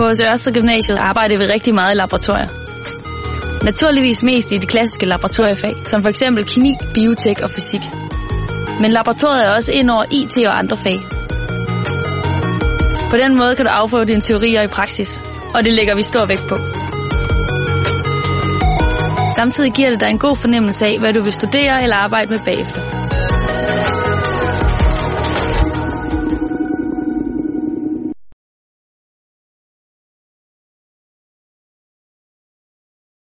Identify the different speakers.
Speaker 1: På vores Ørsted Gymnasiet arbejder vi rigtig meget i laboratorier. Naturligvis mest i de klassiske laboratoriefag, som for eksempel kemi, biotek og fysik. Men laboratoriet er også ind over IT og andre fag. På den måde kan du afprøve dine teorier i praksis, og det lægger vi stor vægt på. Samtidig giver det dig en god fornemmelse af, hvad du vil studere eller arbejde med bagefter.